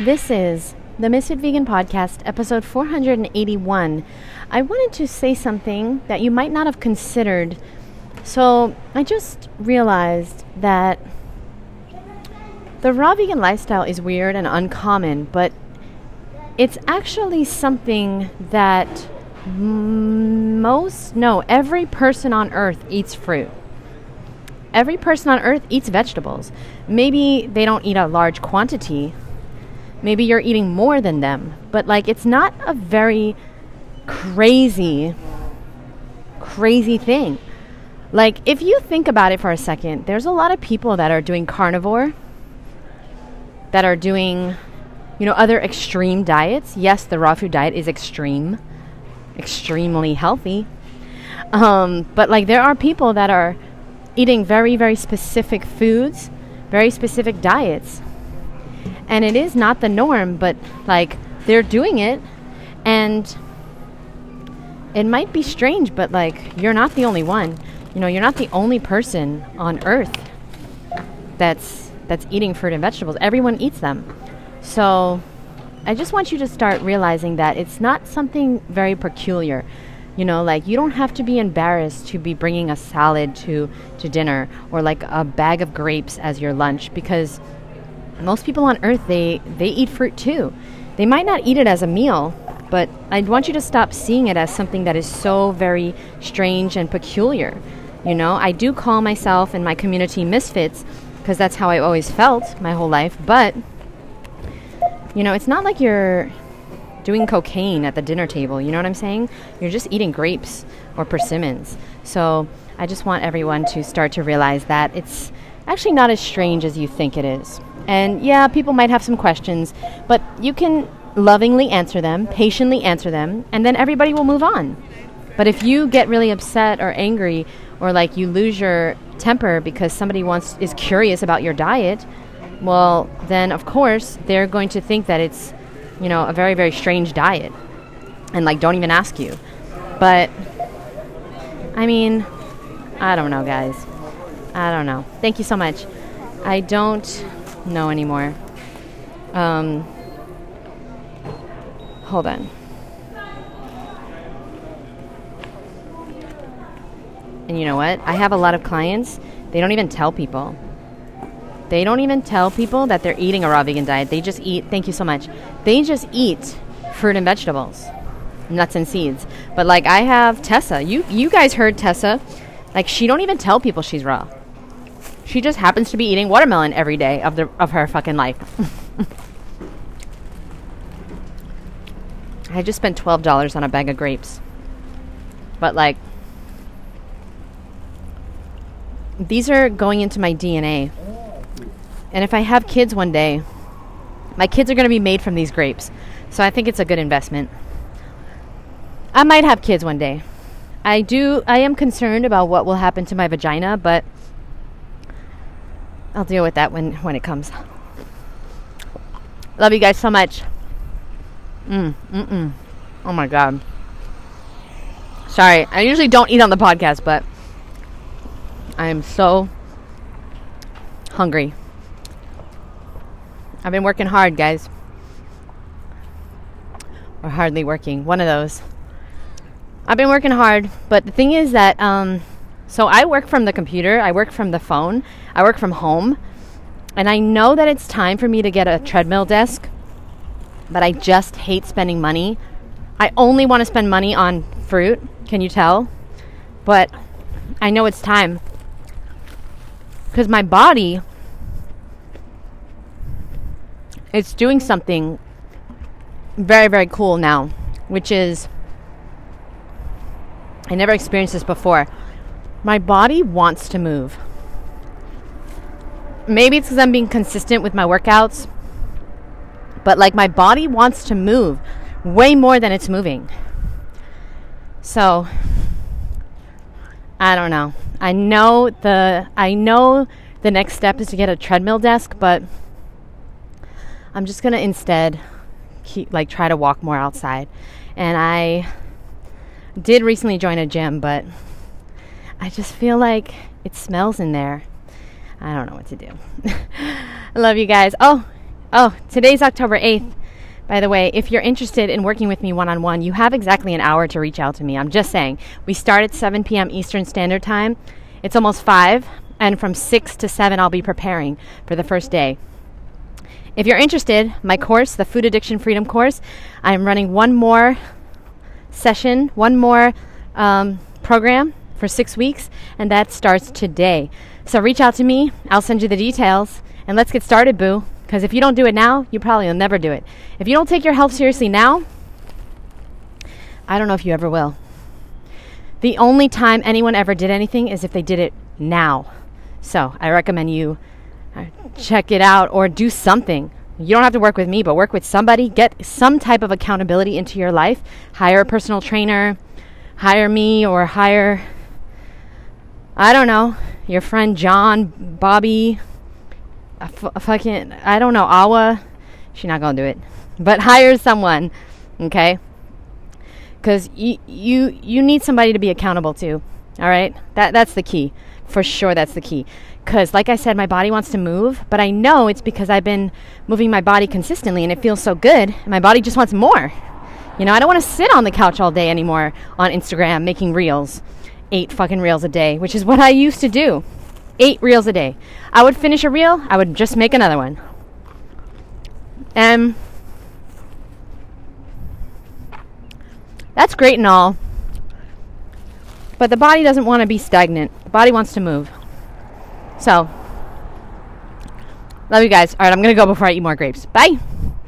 This is the Misfit Vegan Podcast, episode 481. I wanted to say something that you might not have considered. So, I just realized that the raw vegan lifestyle is weird and uncommon, but it's actually something that most, no, every person on earth eats fruit. Every person on earth eats vegetables. Maybe they don't eat a large quantity. Maybe you're eating more than them. But, like, it's not a very crazy, crazy thing. Like, if you think about it for a second, there's a lot of people that are doing carnivore, that are doing, you know, other extreme diets. Yes, the raw food diet is extreme, extremely healthy. Um, but, like, there are people that are eating very, very specific foods, very specific diets. And it is not the norm, but like they're doing it. And it might be strange, but like you're not the only one. You know, you're not the only person on earth that's that's eating fruit and vegetables. Everyone eats them. So I just want you to start realizing that it's not something very peculiar. You know, like you don't have to be embarrassed to be bringing a salad to to dinner or like a bag of grapes as your lunch because most people on earth they they eat fruit too. They might not eat it as a meal, but I want you to stop seeing it as something that is so very strange and peculiar. You know, I do call myself and my community misfits because that's how I always felt my whole life, but you know, it's not like you're doing cocaine at the dinner table. You know what I'm saying? You're just eating grapes or persimmons. So I just want everyone to start to realize that it's actually not as strange as you think it is. And yeah, people might have some questions, but you can lovingly answer them, patiently answer them, and then everybody will move on. But if you get really upset or angry or like you lose your temper because somebody wants is curious about your diet, well, then of course they're going to think that it's you know, a very, very strange diet and like don't even ask you. But I mean, I don't know, guys. I don't know. Thank you so much. I don't know anymore. Um, hold on. And you know what? I have a lot of clients, they don't even tell people. They don't even tell people that they're eating a raw vegan diet. They just eat, thank you so much. They just eat fruit and vegetables, nuts and seeds. But like I have Tessa. You you guys heard Tessa. Like she don't even tell people she's raw. She just happens to be eating watermelon every day of the of her fucking life. I just spent $12 on a bag of grapes. But like these are going into my DNA. And if I have kids one day, my kids are going to be made from these grapes. So I think it's a good investment. I might have kids one day. I do I am concerned about what will happen to my vagina, but I'll deal with that when when it comes. Love you guys so much. Mm, mm-mm. Oh my god. Sorry, I usually don't eat on the podcast, but I am so hungry. I've been working hard, guys. Or hardly working. One of those. I've been working hard, but the thing is that, um, so I work from the computer, I work from the phone, I work from home, and I know that it's time for me to get a treadmill desk, but I just hate spending money. I only want to spend money on fruit, can you tell? But I know it's time. Because my body it's doing something very, very cool now, which is I never experienced this before. My body wants to move. Maybe it's because I'm being consistent with my workouts, but like my body wants to move way more than it's moving. So I don't know. I know the I know the next step is to get a treadmill desk, but I'm just gonna instead keep like try to walk more outside. And I did recently join a gym, but I just feel like it smells in there. I don't know what to do. I love you guys. Oh, Oh, today's October 8th. By the way, if you're interested in working with me one on one, you have exactly an hour to reach out to me. I'm just saying. We start at 7 p.m. Eastern Standard Time. It's almost 5, and from 6 to 7, I'll be preparing for the first day. If you're interested, my course, the Food Addiction Freedom course, I'm running one more session, one more um, program for six weeks, and that starts today. So reach out to me, I'll send you the details, and let's get started, boo. Because if you don't do it now, you probably will never do it. If you don't take your health seriously now, I don't know if you ever will. The only time anyone ever did anything is if they did it now. So I recommend you uh, check it out or do something. You don't have to work with me, but work with somebody. Get some type of accountability into your life. Hire a personal trainer, hire me, or hire, I don't know, your friend John, Bobby, a, f- a fucking, I don't know, Awa. She's not going to do it. But hire someone, okay? Because you, you, you need somebody to be accountable to, all right? That, that's the key. For sure, that's the key because like i said my body wants to move but i know it's because i've been moving my body consistently and it feels so good my body just wants more you know i don't want to sit on the couch all day anymore on instagram making reels eight fucking reels a day which is what i used to do eight reels a day i would finish a reel i would just make another one and that's great and all but the body doesn't want to be stagnant the body wants to move so, love you guys. All right, I'm going to go before I eat more grapes. Bye.